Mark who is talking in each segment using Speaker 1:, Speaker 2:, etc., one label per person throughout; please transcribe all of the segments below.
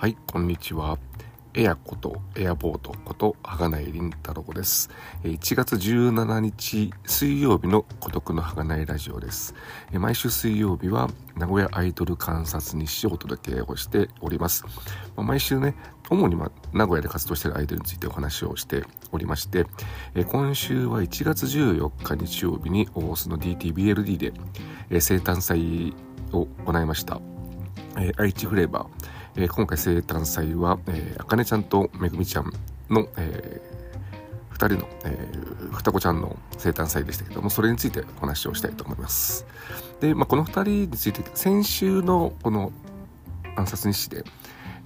Speaker 1: はい、こんにちは。エアことエアボートこと鋼井凛太郎です。1月17日水曜日の孤独の鋼井ラジオです。毎週水曜日は名古屋アイドル観察日誌をお届けをしております。毎週ね、主に名古屋で活動しているアイドルについてお話をしておりまして、今週は1月14日日曜日に大須の DTBLD で生誕祭を行いました。愛知フレーバー。えー、今回生誕祭は、えー、あかねちゃんとめぐみちゃんの、えー、2人の、えー、双子ちゃんの生誕祭でしたけどもそれについてお話をしたいと思います。で、まあ、この2人について先週のこの暗殺日誌で、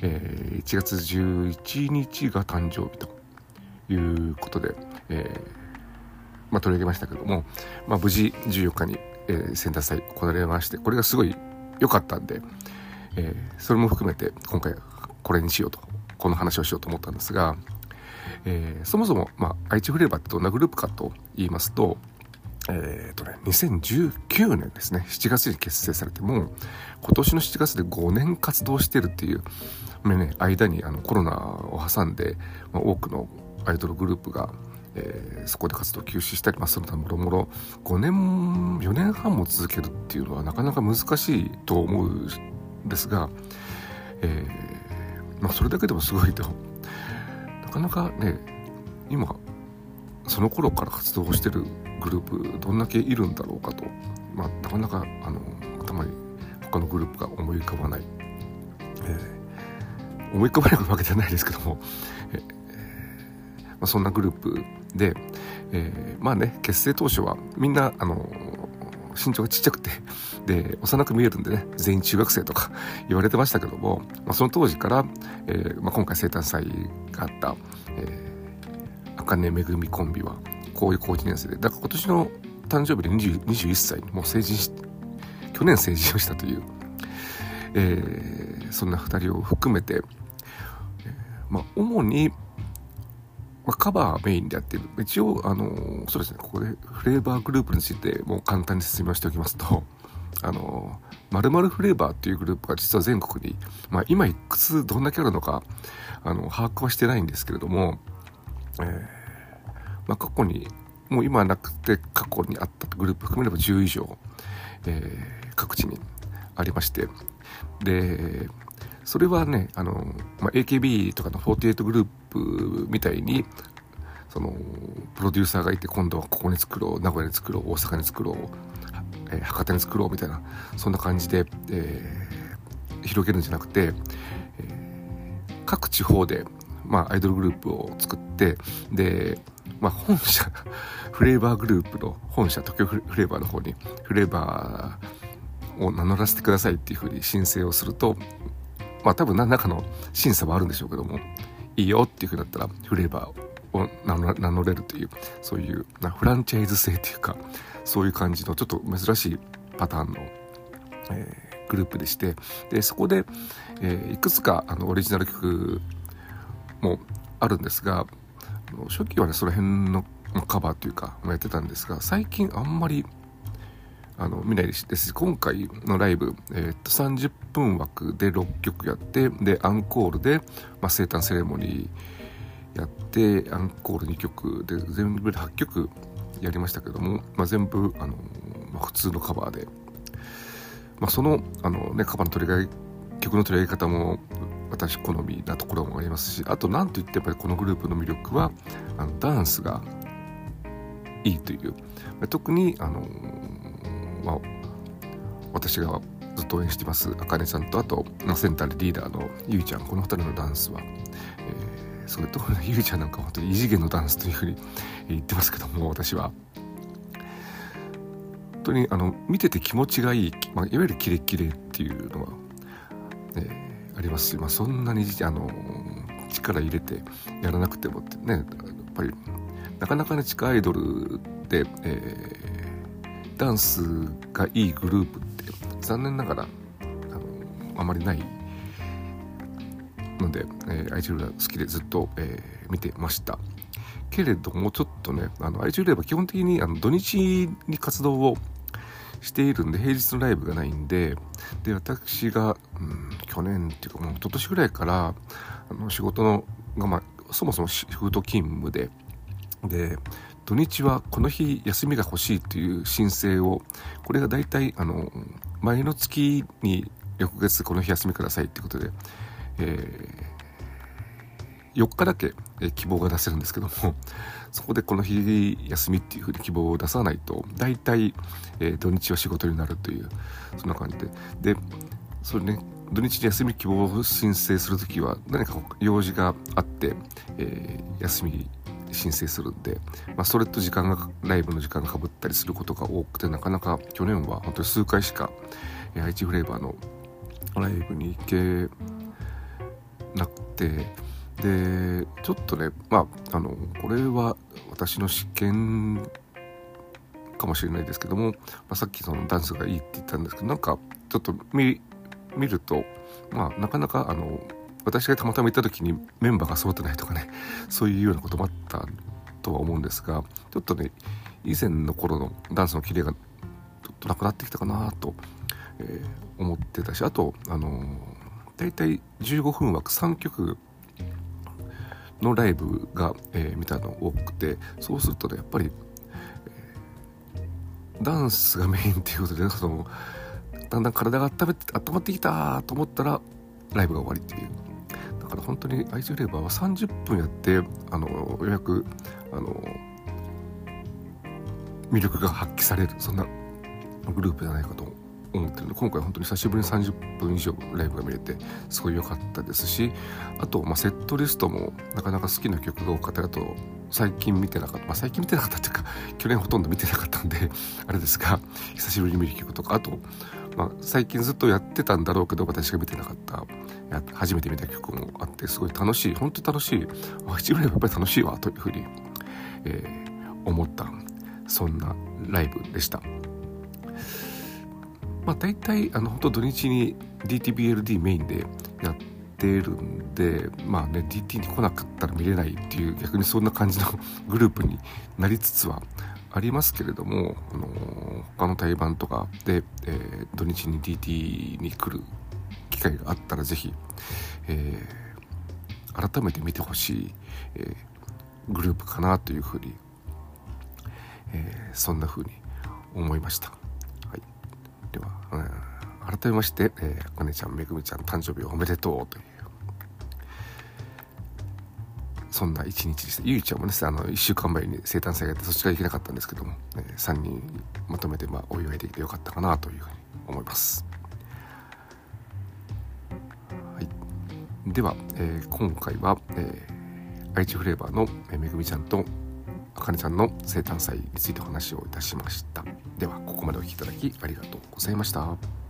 Speaker 1: えー、1月11日が誕生日ということで、えーまあ、取り上げましたけども、まあ、無事14日に、えー、生誕祭行われましてこれがすごい良かったんでえー、それも含めて今回これにしようとこの話をしようと思ったんですが、えー、そもそも、まあ、愛知フレーバーってどんなグループかと言いますと,、えーとね、2019年ですね7月に結成されても今年の7月で5年活動してるっていう、ね、間にあのコロナを挟んで、まあ、多くのアイドルグループがえー、そこで活動休止したり、まあ、その他もろもろ5年4年半も続けるっていうのはなかなか難しいと思うですが、えー、まあ、それだけでもすごいと。なかなかね今その頃から活動してるグループどんだけいるんだろうかと、まあ、なかなかあの頭に他のグループが思い浮かばない、えー、思い浮かばないわけじゃないですけども、えーまあ、そんなグループで、えー、まあね結成当初はみんなあの身長がちっちゃくて、で、幼く見えるんでね、全員中学生とか言われてましたけども、まあ、その当時から、えー、まあ、今回生誕祭があった、えー、あかねめぐみコンビは、こういう高1年生で、だから今年の誕生日で20 21歳もう成人し、去年成人をしたという、えー、そんな2人を含めて、えー、まあ、主に、まあ、カバーメインでやってる。一応、あのー、そうですね、ここでフレーバーグループについてもう簡単に説明しておきますと、あのー、〇〇フレーバーっていうグループが実は全国に、まあ、今いくつどんだけあるのか、あの、把握はしてないんですけれども、えー、まあ、過去に、もう今はなくて過去にあったグループ含めれば10以上、えー、各地にありまして、で、それはね、あの、まあ、AKB とかの48グループみたいに、その、プロデューサーがいて、今度はここに作ろう、名古屋に作ろう、大阪に作ろう、えー、博多に作ろうみたいな、そんな感じで、えー、広げるんじゃなくて、えー、各地方で、まあ、アイドルグループを作って、で、まあ、本社、フレーバーグループの本社、東京フレーバーの方に、フレーバーを名乗らせてくださいっていうふうに申請をすると、まあ多分何らかの審査はあるんでしょうけども、いいよっていうふうになったらフレーバーを名乗れるという、そういうなフランチャイズ制っていうか、そういう感じのちょっと珍しいパターンの、えー、グループでして、で、そこで、えー、いくつかあのオリジナル曲もあるんですが、初期はね、その辺のカバーというか、やってたんですが、最近あんまりあの見ないです今回のライブ、えー、っと30分枠で6曲やってでアンコールで、まあ、生誕セレモニーやってアンコール2曲で全部で8曲やりましたけども、まあ、全部あの、まあ、普通のカバーで、まあ、そのあの、ね、カバーの取り替え曲の取り上げ方も私好みなところもありますしあと何と言ってやっぱりこのグループの魅力はあのダンスがいいという。特にあのまあ、私がずっと応援してますあかねちゃんとあとセンターでリーダーのゆいちゃんこの2人のダンスは、えー、それとゆいちゃんなんか本当に異次元のダンスというふうに言ってますけども私は。本当にあの見てて気持ちがいい、まあ、いわゆるキレキレっていうのは、えー、ありますし、まあ、そんなにあの力入れてやらなくてもってねやっぱりなかなかね地下アイドルで、えーダンスがいいグループって残念ながらあのあまりない。ので、えー、アイチューレバ好きでずっと、えー、見てました。けれどもちょっとねあのアイチューレバ基本的にあの土日に活動をしているんで平日のライブがないんでで私が、うん、去年っていうかもう一昨年ぐらいからあの仕事のが、まあ、そもそもシフト勤務でで土日はこの日休みが欲しいという申請をこれが大体あの前の月に翌月この日休みくださいっていうことで、えー、4日だけ希望が出せるんですけどもそこでこの日休みっていうふうに希望を出さないと大体、えー、土日は仕事になるというそんな感じで。でそれね土日に休み希望を申請する時は何か用事があって、えー、休み申請するんで、まあ、それと時間がライブの時間がかぶったりすることが多くてなかなか去年は本当に数回しか、愛知フレーバーのライブに行けなくてでちょっとねまああのこれは私の試験かもしれないですけども、まあ、さっきそのダンスがいいって言ったんですけどなんかちょっと見見るとまあなかなかあの私がたまたま行った時にメンバーが揃ってないとかねそういうようなこともあったとは思うんですがちょっとね以前の頃のダンスのキレがちょっとなくなってきたかなと、えー、思ってたしあとあのー、大体15分枠3曲のライブが、えー、見たの多くてそうするとねやっぱり、えー、ダンスがメインっていうことでそのだんだん体が温めて温まってきたと思ったらライブが終わりっていう。だから本当に愛知レバーは30分やってあのようやくあの魅力が発揮されるそんなグループじゃないかと思ってるので今回本当に久しぶりに30分以上ライブが見れてすごい良かったですしあと、まあ、セットリストもなかなか好きな曲が多かったあと最近見てなかった、まあ、最近見てなかったっていうか去年ほとんど見てなかったんであれですが久しぶりに見る曲とかあと、まあ、最近ずっとやってたんだろうけど私が見てなかった初めて見た曲もあってすごい楽しい本当に楽しいあ一部ライブやっぱり楽しいわというふうに、えー、思ったそんなライブでした。まあ、大体あの本当土日に DTBLD メインでやってるんでまあね DT に来なかったら見れないっていう逆にそんな感じの グループになりつつはありますけれども、あの他の対バンとかで、えー、土日に DT に来る機会があったら是非、えー、改めて見てほしい、えー、グループかなというふうに、えそんなふうに思いました。はいでは、うん、改めまして、えー、かねちゃんめぐみちゃん誕生日おめでとうというそんな一日でした。ゆいちゃんもねあの1週間前に生誕祭があってそっちら行けなかったんですけども、え、3人まとめて、まあ、お祝いできてよかったかなというふうに思います。はい、では、えー、今回は、えー、愛知フレーバーのめぐみちゃんとあかねちゃんの生誕祭についてお話をいたしました。ではここまでお聴きいただきありがとうございました。